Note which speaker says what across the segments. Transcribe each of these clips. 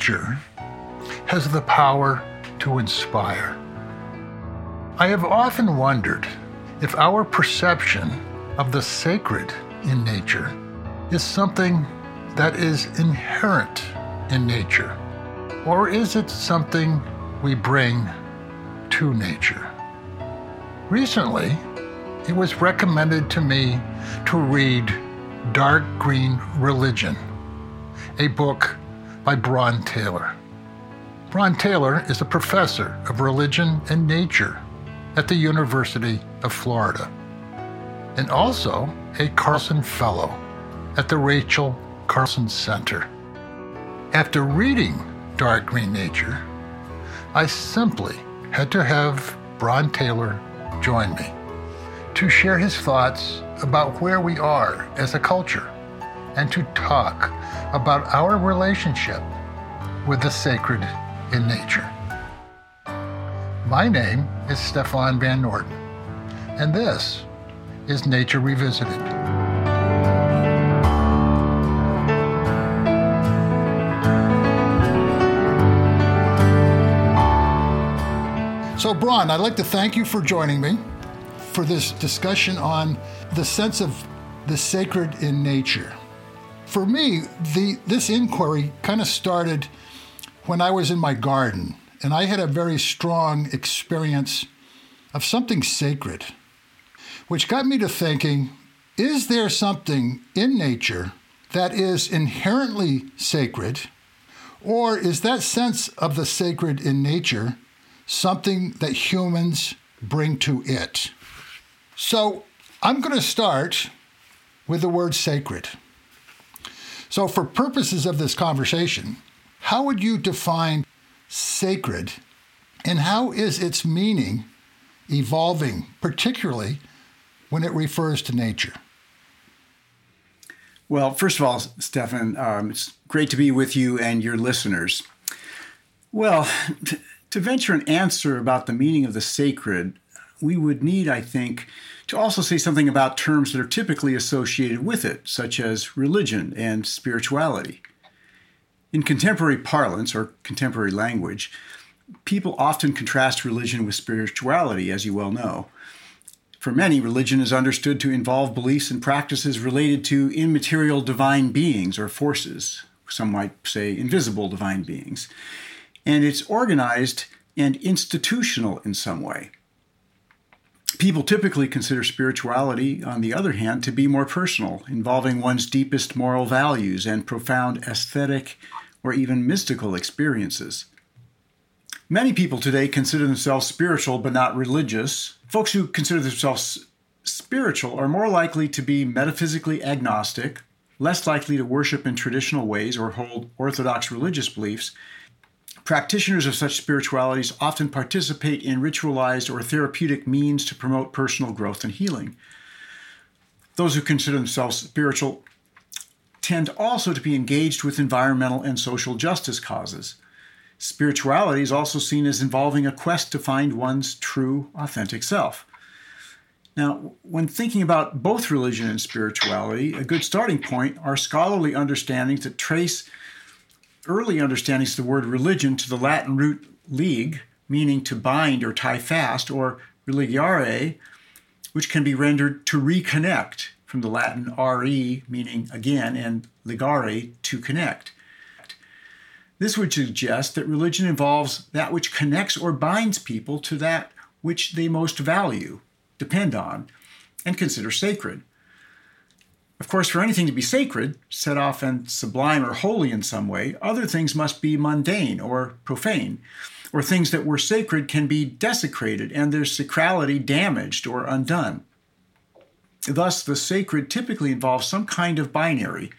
Speaker 1: nature has the power to inspire. I have often wondered if our perception of the sacred in nature is something that is inherent in nature, or is it something we bring to nature? Recently, it was recommended to me to read Dark Green Religion, a book by Bron Taylor. Bron Taylor is a professor of religion and nature at the University of Florida and also a Carson Fellow at the Rachel Carson Center. After reading Dark Green Nature, I simply had to have Bron Taylor join me to share his thoughts about where we are as a culture and to talk about our relationship with the sacred in nature. My name is Stefan Van Norden, and this is Nature Revisited. So, Bron, I'd like to thank you for joining me for this discussion on the sense of the sacred in nature. For me, the, this inquiry kind of started when I was in my garden, and I had a very strong experience of something sacred, which got me to thinking is there something in nature that is inherently sacred, or is that sense of the sacred in nature something that humans bring to it? So I'm going to start with the word sacred. So, for purposes of this conversation, how would you define sacred and how is its meaning evolving, particularly when it refers to nature?
Speaker 2: Well, first of all, Stefan, um, it's great to be with you and your listeners. Well, to venture an answer about the meaning of the sacred, we would need, I think, to also say something about terms that are typically associated with it, such as religion and spirituality. In contemporary parlance or contemporary language, people often contrast religion with spirituality, as you well know. For many, religion is understood to involve beliefs and practices related to immaterial divine beings or forces, some might say invisible divine beings. And it's organized and institutional in some way. People typically consider spirituality, on the other hand, to be more personal, involving one's deepest moral values and profound aesthetic or even mystical experiences. Many people today consider themselves spiritual but not religious. Folks who consider themselves spiritual are more likely to be metaphysically agnostic, less likely to worship in traditional ways or hold orthodox religious beliefs, Practitioners of such spiritualities often participate in ritualized or therapeutic means to promote personal growth and healing. Those who consider themselves spiritual tend also to be engaged with environmental and social justice causes. Spirituality is also seen as involving a quest to find one's true, authentic self. Now, when thinking about both religion and spirituality, a good starting point are scholarly understandings that trace early understandings of the word religion to the Latin root lig, meaning to bind or tie fast, or religare, which can be rendered to reconnect from the Latin re, meaning again, and ligare, to connect. This would suggest that religion involves that which connects or binds people to that which they most value, depend on, and consider sacred. Of course, for anything to be sacred, set off and sublime or holy in some way, other things must be mundane or profane, or things that were sacred can be desecrated and their sacrality damaged or undone. Thus, the sacred typically involves some kind of binary,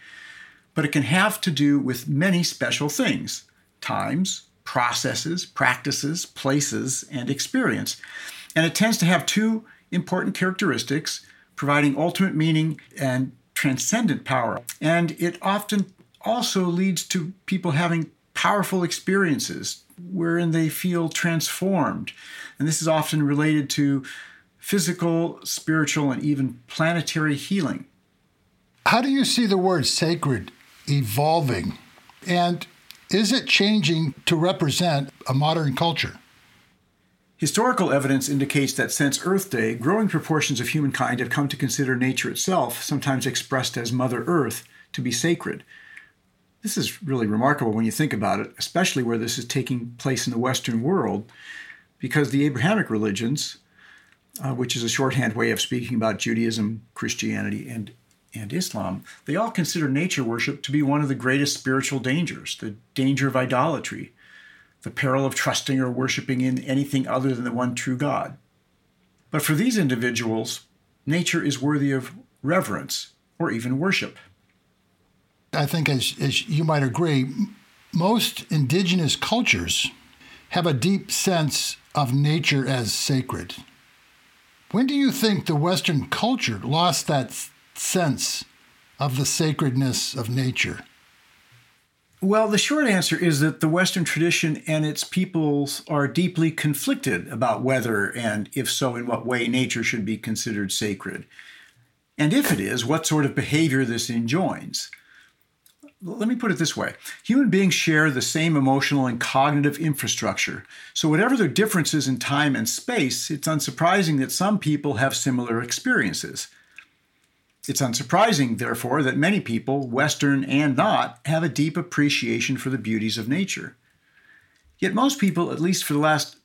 Speaker 2: but it can have to do with many special things times, processes, practices, places, and experience. And it tends to have two important characteristics providing ultimate meaning and transcendent power. And it often also leads to people having powerful experiences wherein they feel transformed. And this is often related to physical, spiritual, and even planetary healing.
Speaker 1: How do you see the word sacred evolving? And is it changing to represent a modern culture?
Speaker 2: Historical evidence indicates that since Earth Day, growing proportions of humankind have come to consider nature itself, sometimes expressed as Mother Earth, to be sacred. This is really remarkable when you think about it, especially where this is taking place in the Western world, because the Abrahamic religions, uh, which is a shorthand way of speaking about Judaism, Christianity, and, and Islam, they all consider nature worship to be one of the greatest spiritual dangers the danger of idolatry, the peril of trusting or worshiping in anything other than the one true God. But for these individuals, nature is worthy of reverence or even worship.
Speaker 1: I think, as, as you might agree, most indigenous cultures have a deep sense of nature as sacred. When do you think the Western culture lost that sense of the sacredness of nature?
Speaker 2: Well, the short answer is that the Western tradition and its peoples are deeply conflicted about whether, and if so, in what way, nature should be considered sacred. And if it is, what sort of behavior this enjoins. Let me put it this way human beings share the same emotional and cognitive infrastructure. So, whatever their differences in time and space, it's unsurprising that some people have similar experiences. It's unsurprising, therefore, that many people, Western and not, have a deep appreciation for the beauties of nature. Yet most people, at least for the last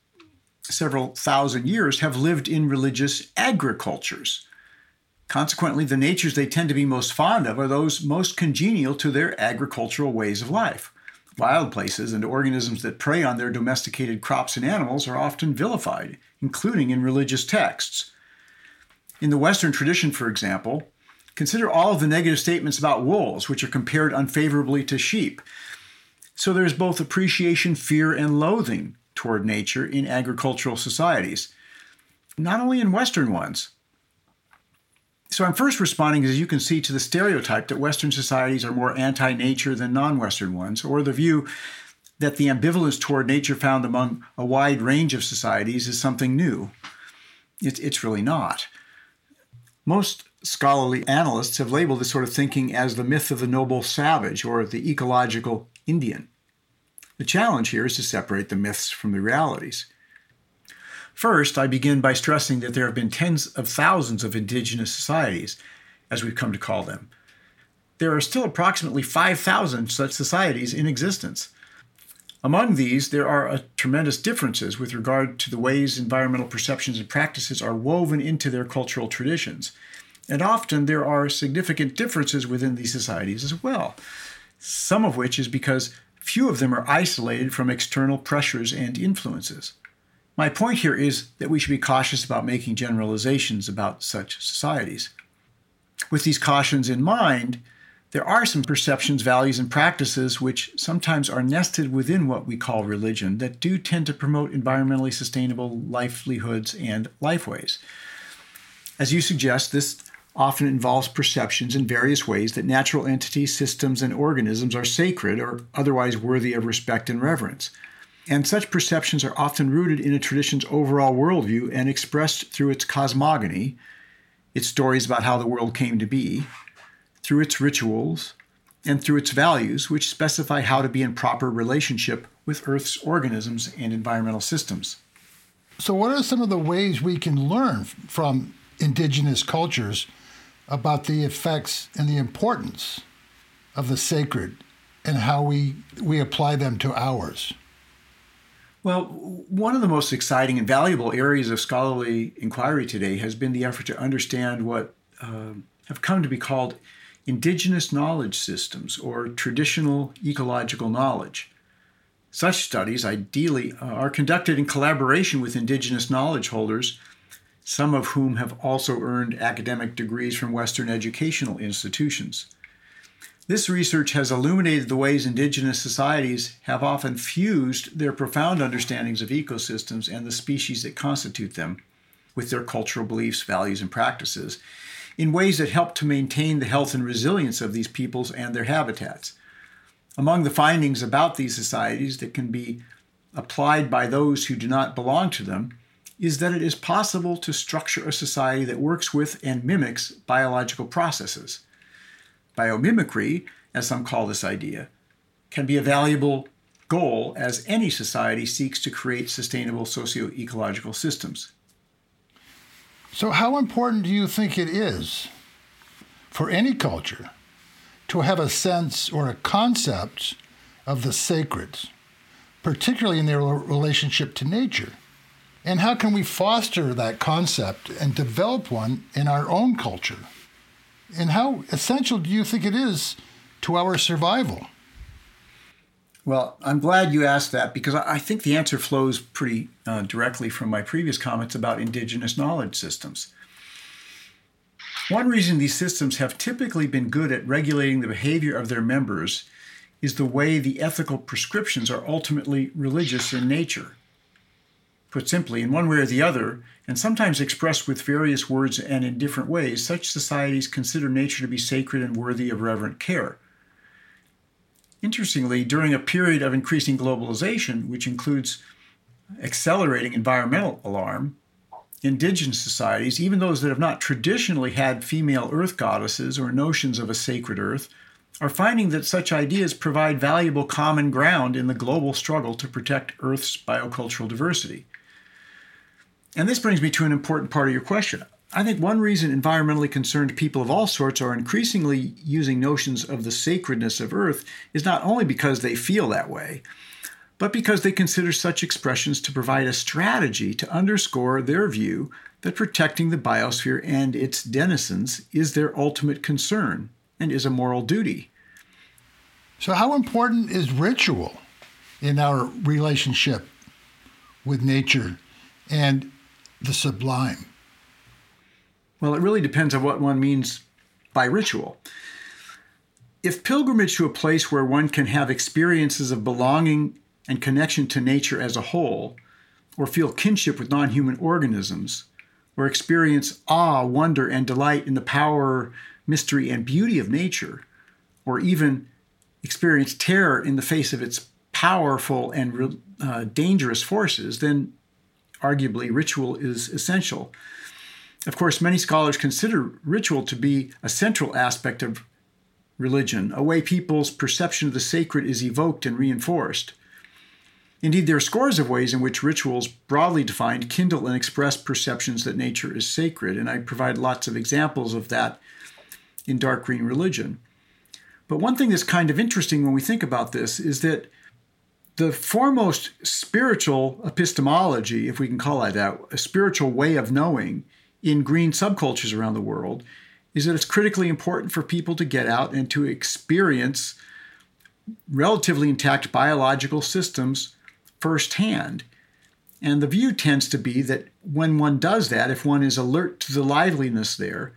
Speaker 2: several thousand years, have lived in religious agricultures. Consequently, the natures they tend to be most fond of are those most congenial to their agricultural ways of life. Wild places and organisms that prey on their domesticated crops and animals are often vilified, including in religious texts. In the Western tradition, for example, Consider all of the negative statements about wolves, which are compared unfavorably to sheep. So there's both appreciation, fear, and loathing toward nature in agricultural societies, not only in Western ones. So I'm first responding, as you can see, to the stereotype that Western societies are more anti nature than non Western ones, or the view that the ambivalence toward nature found among a wide range of societies is something new. it's really not. Most scholarly analysts have labeled this sort of thinking as the myth of the noble savage or the ecological Indian. The challenge here is to separate the myths from the realities. First, I begin by stressing that there have been tens of thousands of indigenous societies, as we've come to call them. There are still approximately 5,000 such societies in existence. Among these, there are tremendous differences with regard to the ways environmental perceptions and practices are woven into their cultural traditions. And often there are significant differences within these societies as well, some of which is because few of them are isolated from external pressures and influences. My point here is that we should be cautious about making generalizations about such societies. With these cautions in mind, there are some perceptions, values, and practices which sometimes are nested within what we call religion that do tend to promote environmentally sustainable livelihoods and lifeways. As you suggest, this often involves perceptions in various ways that natural entities, systems, and organisms are sacred or otherwise worthy of respect and reverence. And such perceptions are often rooted in a tradition's overall worldview and expressed through its cosmogony, its stories about how the world came to be, through its rituals, and through its values, which specify how to be in proper relationship with Earth's organisms and environmental systems.
Speaker 1: So, what are some of the ways we can learn from indigenous cultures about the effects and the importance of the sacred and how we, we apply them to ours?
Speaker 2: Well, one of the most exciting and valuable areas of scholarly inquiry today has been the effort to understand what uh, have come to be called indigenous knowledge systems or traditional ecological knowledge. Such studies, ideally, uh, are conducted in collaboration with indigenous knowledge holders some of whom have also earned academic degrees from Western educational institutions. This research has illuminated the ways indigenous societies have often fused their profound understandings of ecosystems and the species that constitute them with their cultural beliefs, values, and practices in ways that help to maintain the health and resilience of these peoples and their habitats. Among the findings about these societies that can be applied by those who do not belong to them is that it is possible to structure a society that works with and mimics biological processes. Biomimicry, as some call this idea, can be a valuable goal as any society seeks to create sustainable socio ecological systems.
Speaker 1: So, how important do you think it is for any culture to have a sense or a concept of the sacred, particularly in their relationship to nature? And how can we foster that concept and develop one in our own culture? And how essential do you think it is to our survival?
Speaker 2: Well, I'm glad you asked that because I think the answer flows pretty uh, directly from my previous comments about indigenous knowledge systems. One reason these systems have typically been good at regulating the behavior of their members is the way the ethical prescriptions are ultimately religious in nature. Put simply, in one way or the other, and sometimes expressed with various words and in different ways, such societies consider nature to be sacred and worthy of reverent care. Interestingly, during a period of increasing globalization, which includes accelerating environmental alarm, indigenous societies, even those that have not traditionally had female earth goddesses or notions of a sacred earth, are finding that such ideas provide valuable common ground in the global struggle to protect Earth's biocultural diversity. And this brings me to an important part of your question. I think one reason environmentally concerned people of all sorts are increasingly using notions of the sacredness of Earth is not only because they feel that way, but because they consider such expressions to provide a strategy to underscore their view that protecting the biosphere and its denizens is their ultimate concern and is a moral duty.
Speaker 1: So, how important is ritual in our relationship with nature and the sublime?
Speaker 2: Well, it really depends on what one means by ritual. If pilgrimage to a place where one can have experiences of belonging and connection to nature as a whole, or feel kinship with non human organisms, or experience awe, wonder, and delight in the power, mystery, and beauty of nature, or even experience terror in the face of its powerful and uh, dangerous forces, then arguably ritual is essential. Of course, many scholars consider ritual to be a central aspect of religion, a way people's perception of the sacred is evoked and reinforced. Indeed, there are scores of ways in which rituals, broadly defined, kindle and express perceptions that nature is sacred, and I provide lots of examples of that in Dark Green Religion. But one thing that's kind of interesting when we think about this is that the foremost spiritual epistemology, if we can call it that, a spiritual way of knowing, in green subcultures around the world is that it's critically important for people to get out and to experience relatively intact biological systems firsthand. And the view tends to be that when one does that, if one is alert to the liveliness there,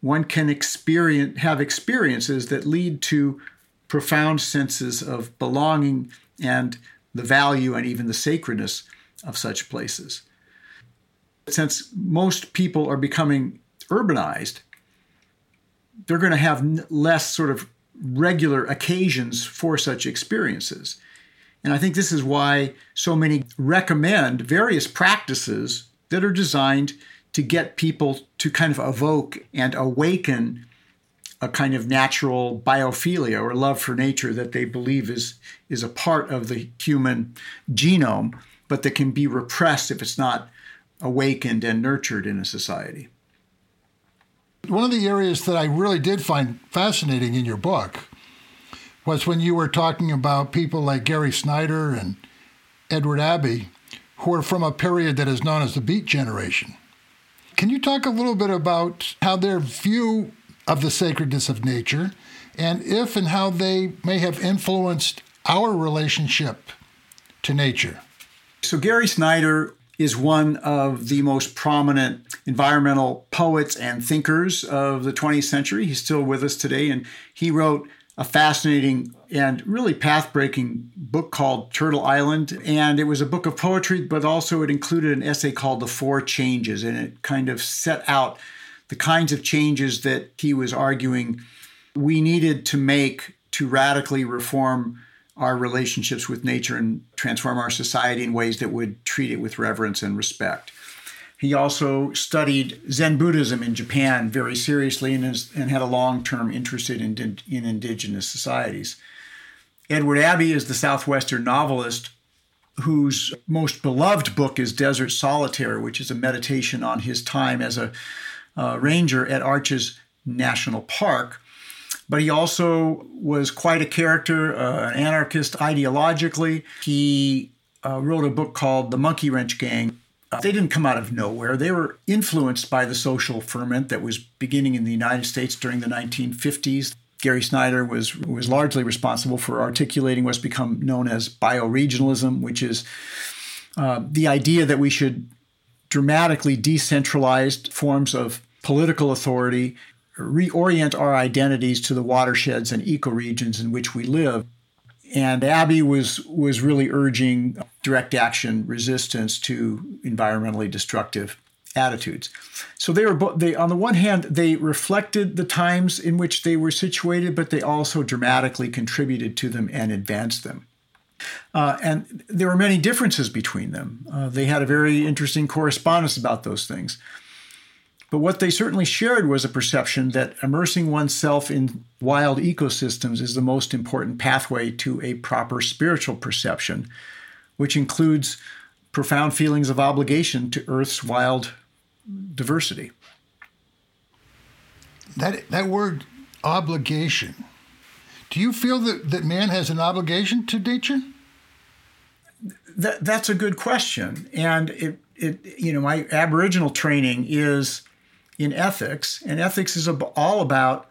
Speaker 2: one can experience have experiences that lead to profound senses of belonging and the value and even the sacredness of such places since most people are becoming urbanized, they're going to have less sort of regular occasions for such experiences. And I think this is why so many recommend various practices that are designed to get people to kind of evoke and awaken a kind of natural biophilia or love for nature that they believe is, is a part of the human genome, but that can be repressed if it's not awakened and nurtured in a society.
Speaker 1: One of the areas that I really did find fascinating in your book was when you were talking about people like Gary Snyder and Edward Abbey, who are from a period that is known as the Beat Generation. Can you talk a little bit about how their view of the sacredness of nature and if and how they may have influenced our relationship to nature?
Speaker 2: So, Gary Snyder is one of the most prominent environmental poets and thinkers of the 20th century. He's still with us today, and he wrote a fascinating and really path breaking book called Turtle Island. And it was a book of poetry, but also it included an essay called The Four Changes, and it kind of set out the kinds of changes that he was arguing we needed to make to radically reform our relationships with nature and transform our society in ways that would treat it with reverence and respect. He also studied Zen Buddhism in Japan very seriously and, is, and had a long term interest in, in indigenous societies. Edward Abbey is the Southwestern novelist whose most beloved book is Desert Solitaire, which is a meditation on his time as a uh, ranger at Arches National Park. But he also was quite a character, uh, an anarchist ideologically. He uh, wrote a book called The Monkey Wrench Gang. Uh, they didn't come out of nowhere. They were influenced by the social ferment that was beginning in the United States during the 1950s. Gary Snyder was was largely responsible for articulating what's become known as bioregionalism, which is uh, the idea that we should dramatically decentralized forms of political authority reorient our identities to the watersheds and ecoregions in which we live. And Abbey was was really urging direct action resistance to environmentally destructive attitudes. So they were both they on the one hand they reflected the times in which they were situated, but they also dramatically contributed to them and advanced them. Uh, and there were many differences between them. Uh, they had a very interesting correspondence about those things. But what they certainly shared was a perception that immersing oneself in wild ecosystems is the most important pathway to a proper spiritual perception, which includes profound feelings of obligation to Earth's wild diversity.
Speaker 1: That, that word obligation, do you feel that, that man has an obligation to nature?
Speaker 2: That, that's a good question. And it, it, you know, my Aboriginal training is in ethics, and ethics is all about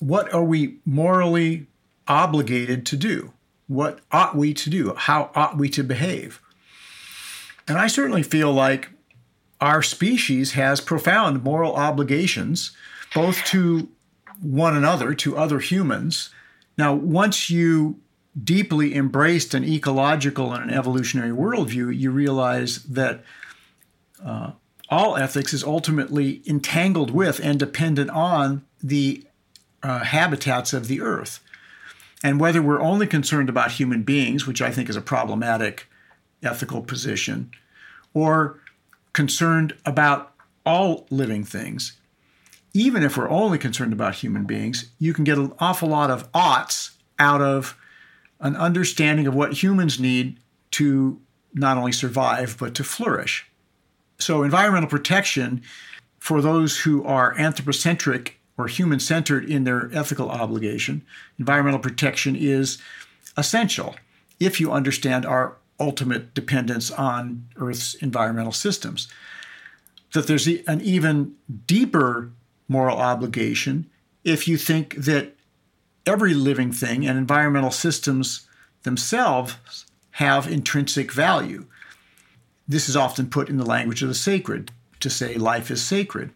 Speaker 2: what are we morally obligated to do? What ought we to do? How ought we to behave? And I certainly feel like our species has profound moral obligations, both to one another, to other humans. Now, once you deeply embraced an ecological and an evolutionary worldview, you realize that uh, all ethics is ultimately entangled with and dependent on the uh, habitats of the earth. And whether we're only concerned about human beings, which I think is a problematic ethical position, or concerned about all living things. Even if we're only concerned about human beings, you can get an awful lot of oughts out of an understanding of what humans need to not only survive, but to flourish. So, environmental protection for those who are anthropocentric or human centered in their ethical obligation, environmental protection is essential if you understand our ultimate dependence on Earth's environmental systems. That there's an even deeper moral obligation if you think that every living thing and environmental systems themselves have intrinsic value. This is often put in the language of the sacred to say life is sacred.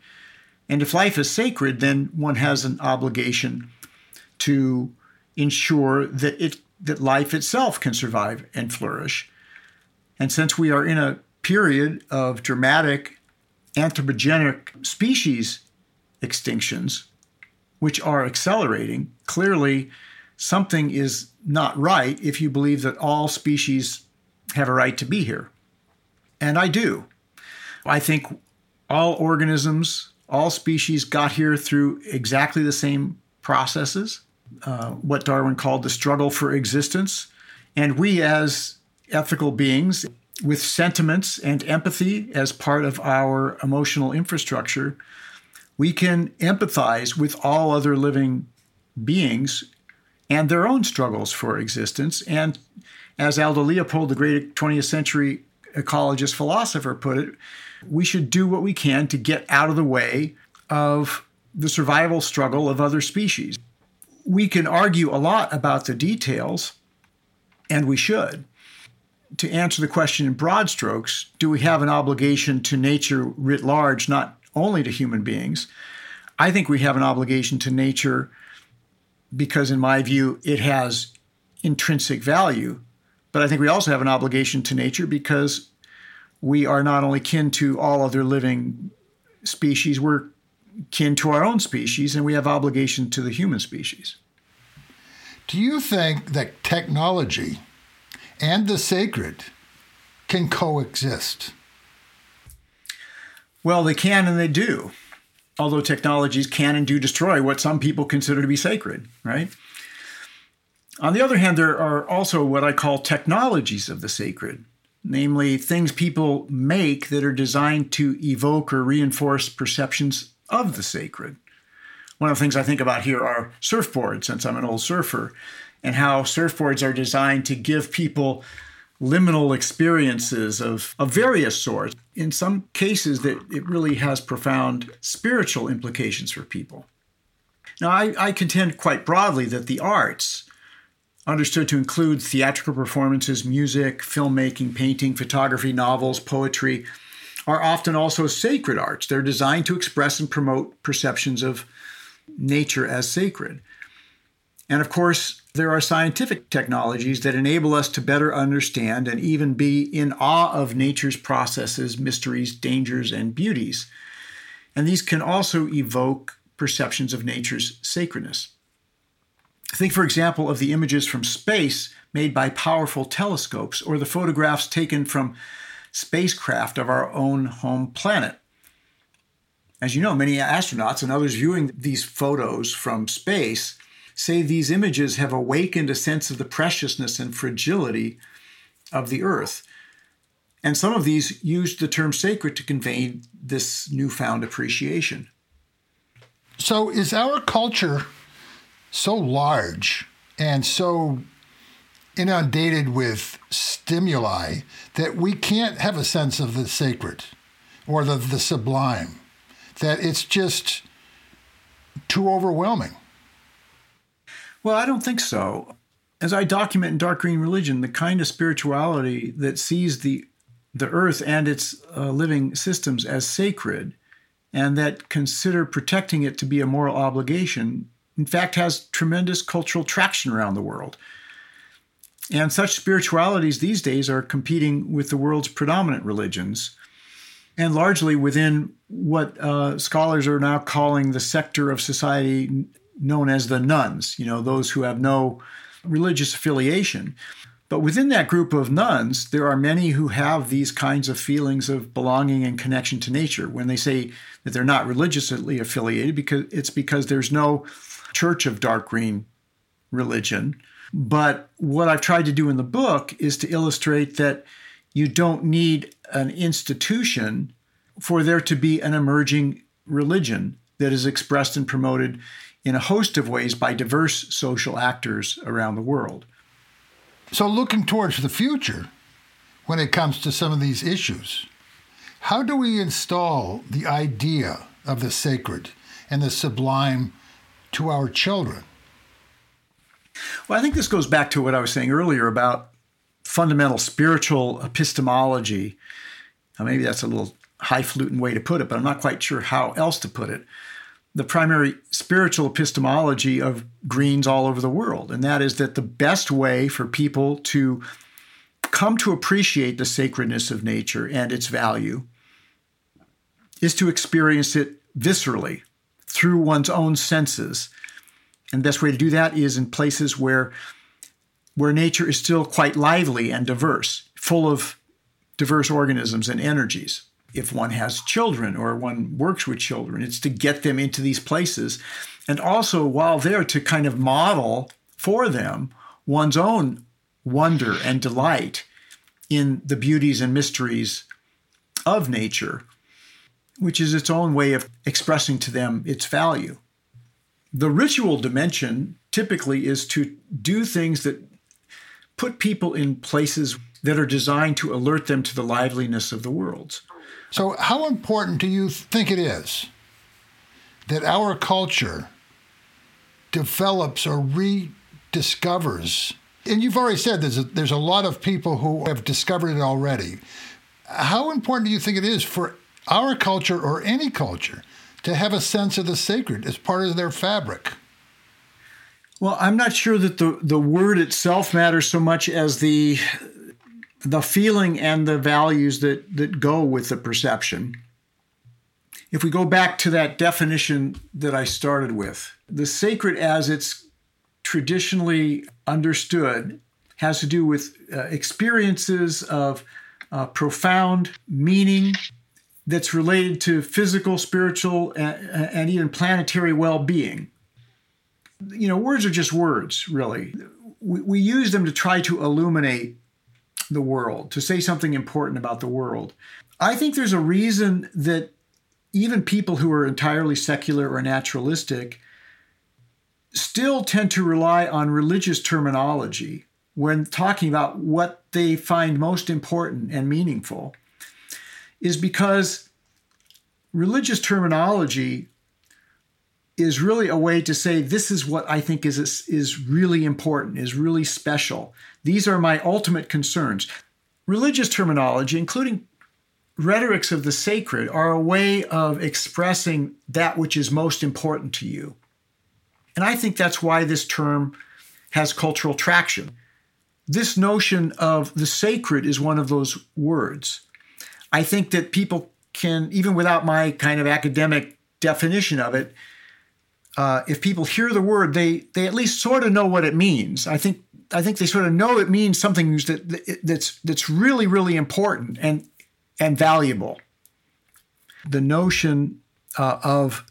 Speaker 2: And if life is sacred, then one has an obligation to ensure that it that life itself can survive and flourish. And since we are in a period of dramatic anthropogenic species extinctions, which are accelerating, clearly something is not right if you believe that all species have a right to be here. And I do. I think all organisms, all species got here through exactly the same processes, uh, what Darwin called the struggle for existence. And we, as ethical beings with sentiments and empathy as part of our emotional infrastructure, we can empathize with all other living beings and their own struggles for existence. And as Aldo Leopold, the great 20th century ecologist philosopher, put it, we should do what we can to get out of the way of the survival struggle of other species. We can argue a lot about the details, and we should. To answer the question in broad strokes, do we have an obligation to nature writ large, not only to human beings? I think we have an obligation to nature because, in my view, it has intrinsic value. But I think we also have an obligation to nature because we are not only kin to all other living species, we're kin to our own species, and we have obligation to the human species.
Speaker 1: Do you think that technology and the sacred can coexist?
Speaker 2: Well, they can and they do. Although technologies can and do destroy what some people consider to be sacred, right? On the other hand, there are also what I call technologies of the sacred, namely things people make that are designed to evoke or reinforce perceptions of the sacred. One of the things I think about here are surfboards, since I'm an old surfer, and how surfboards are designed to give people liminal experiences of, of various sorts. In some cases, that it really has profound spiritual implications for people. Now, I, I contend quite broadly that the arts, understood to include theatrical performances, music, filmmaking, painting, photography, novels, poetry, are often also sacred arts. They're designed to express and promote perceptions of nature as sacred. And of course, there are scientific technologies that enable us to better understand and even be in awe of nature's processes, mysteries, dangers, and beauties. And these can also evoke perceptions of nature's sacredness. Think, for example, of the images from space made by powerful telescopes or the photographs taken from spacecraft of our own home planet. As you know, many astronauts and others viewing these photos from space say these images have awakened a sense of the preciousness and fragility of the Earth. And some of these used the term sacred to convey this newfound appreciation.
Speaker 1: So, is our culture so large and so inundated with stimuli that we can't have a sense of the sacred or the, the sublime, that it's just too overwhelming?
Speaker 2: Well, I don't think so. As I document in Dark Green Religion, the kind of spirituality that sees the the earth and its uh, living systems as sacred and that consider protecting it to be a moral obligation in fact, has tremendous cultural traction around the world. And such spiritualities these days are competing with the world's predominant religions, and largely within what uh, scholars are now calling the sector of society known as the nones, you know, those who have no religious affiliation. But within that group of nones, there are many who have these kinds of feelings of belonging and connection to nature. When they say that they're not religiously affiliated, because it's because there's no church of dark green religion. But what I've tried to do in the book is to illustrate that you don't need an institution for there to be an emerging religion that is expressed and promoted in a host of ways by diverse social actors around the world.
Speaker 1: So, looking towards the future, when it comes to some of these issues, how do we install the idea of the sacred and the sublime to our children?
Speaker 2: Well, I think this goes back to what I was saying earlier about fundamental spiritual epistemology. Now, maybe that's a little highfalutin way to put it, but I'm not quite sure how else to put it. The primary spiritual epistemology of Greens all over the world, and that is that the best way for people to come to appreciate the sacredness of nature and its value is to experience it viscerally through one's own senses. And the best way to do that is in places where where nature is still quite lively and diverse, full of diverse organisms and energies. If one has children or one works with children, it's to get them into these places. And also, while there, to kind of model for them one's own wonder and delight in the beauties and mysteries of nature which is its own way of expressing to them its value. The ritual dimension typically is to do things that put people in places that are designed to alert them to the liveliness of the world.
Speaker 1: So, how important do you think it is that our culture develops or rediscovers? And you've already said there's a, there's a lot of people who have discovered it already. How important do you think it is for our culture or any culture to have a sense of the sacred as part of their fabric.
Speaker 2: Well, I'm not sure that the, the word itself matters so much as the the feeling and the values that, that go with the perception. If we go back to that definition that I started with, the sacred as it's traditionally understood has to do with uh, experiences of uh, profound meaning that's related to physical, spiritual, and, even planetary well being. You know, words are just words, really. we, we use them to try to illuminate the world, to say something important about the world. I think there's a reason that even people who are entirely secular or naturalistic still tend to rely on religious terminology when talking about what they find most important and meaningful is because religious terminology is really a way to say this is what I think is is really important, is really special. These are my ultimate concerns. Religious terminology, including rhetorics of the sacred, are a way of expressing that which is most important to you. And I think that's why this term has cultural traction. This notion of the sacred is one of those words. I think that people can, even without my kind of academic definition of it, uh, if people hear the word, they they at least sort of know what it means. I think I think they sort of know it means something that that's that's really really important and and valuable. The notion uh, of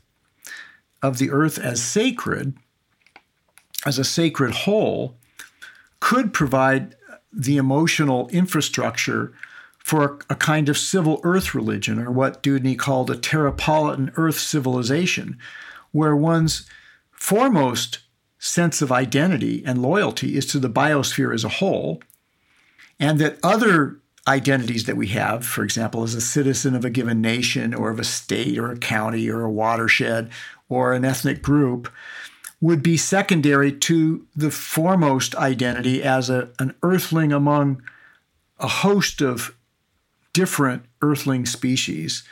Speaker 2: of the earth as sacred, as a sacred whole, could provide the emotional infrastructure for a kind of civil earth religion, or what Deudney called a terrapolitan earth civilization, where one's foremost sense of identity and loyalty is to the biosphere as a whole, and that other identities that we have, for example, as a citizen of a given nation or of a state or a county or a watershed or an ethnic group, would be secondary to the foremost identity as a, an earthling among a host of different earthling species,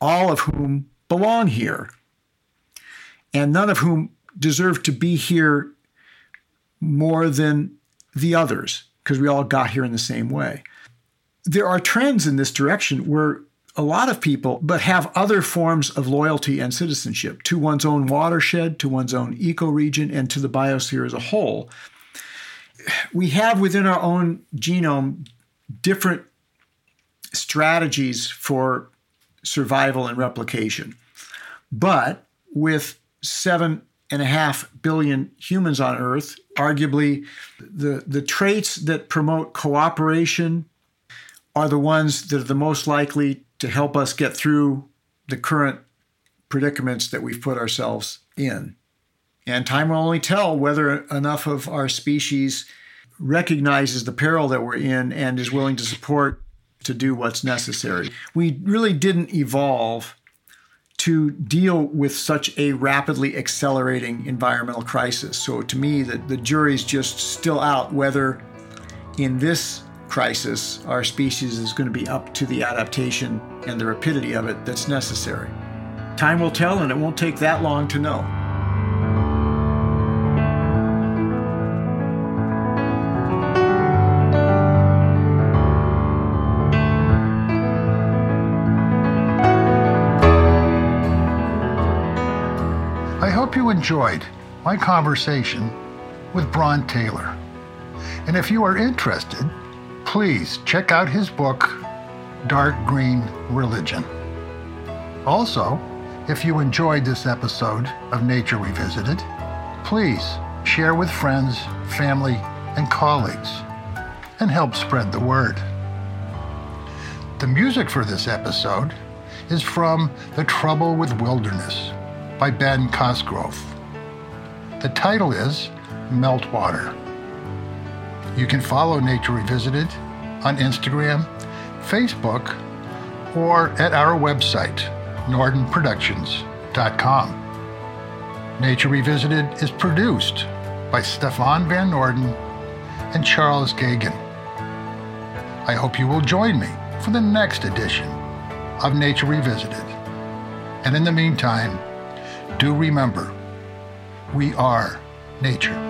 Speaker 2: all of whom belong here and none of whom deserve to be here more than the others, because we all got here in the same way. There are trends in this direction where a lot of people, but have other forms of loyalty and citizenship to one's own watershed, to one's own ecoregion, and to the biosphere as a whole. We have within our own genome different strategies for survival and replication. But with seven and a half billion humans on Earth. Arguably, the, the traits that promote cooperation are the ones that are the most likely to help us get through the current predicaments that we've put ourselves in. And time will only tell whether enough of our species recognizes the peril that we're in and is willing to support to do what's necessary. We really didn't evolve to deal with such a rapidly accelerating environmental crisis. So to me, the, the jury's just still out whether in this crisis our species is going to be up to the adaptation and the rapidity of it that's necessary. Time will tell, and it won't take that long to know.
Speaker 1: Enjoyed my conversation with Bron Taylor. And if you are interested, please check out his book, Dark Green Religion. Also, if you enjoyed this episode of Nature Revisited, please share with friends, family, and colleagues and help spread the word. The music for this episode is from The Trouble with Wilderness by Ben Cosgrove. The title is Meltwater. You can follow Nature Revisited on Instagram, Facebook, or at our website, noordenproductions.com. Nature Revisited is produced by Stefan Van Norden and Charles Geoghegan. I hope you will join me for the next edition of Nature Revisited. And in the meantime, do remember, we are nature.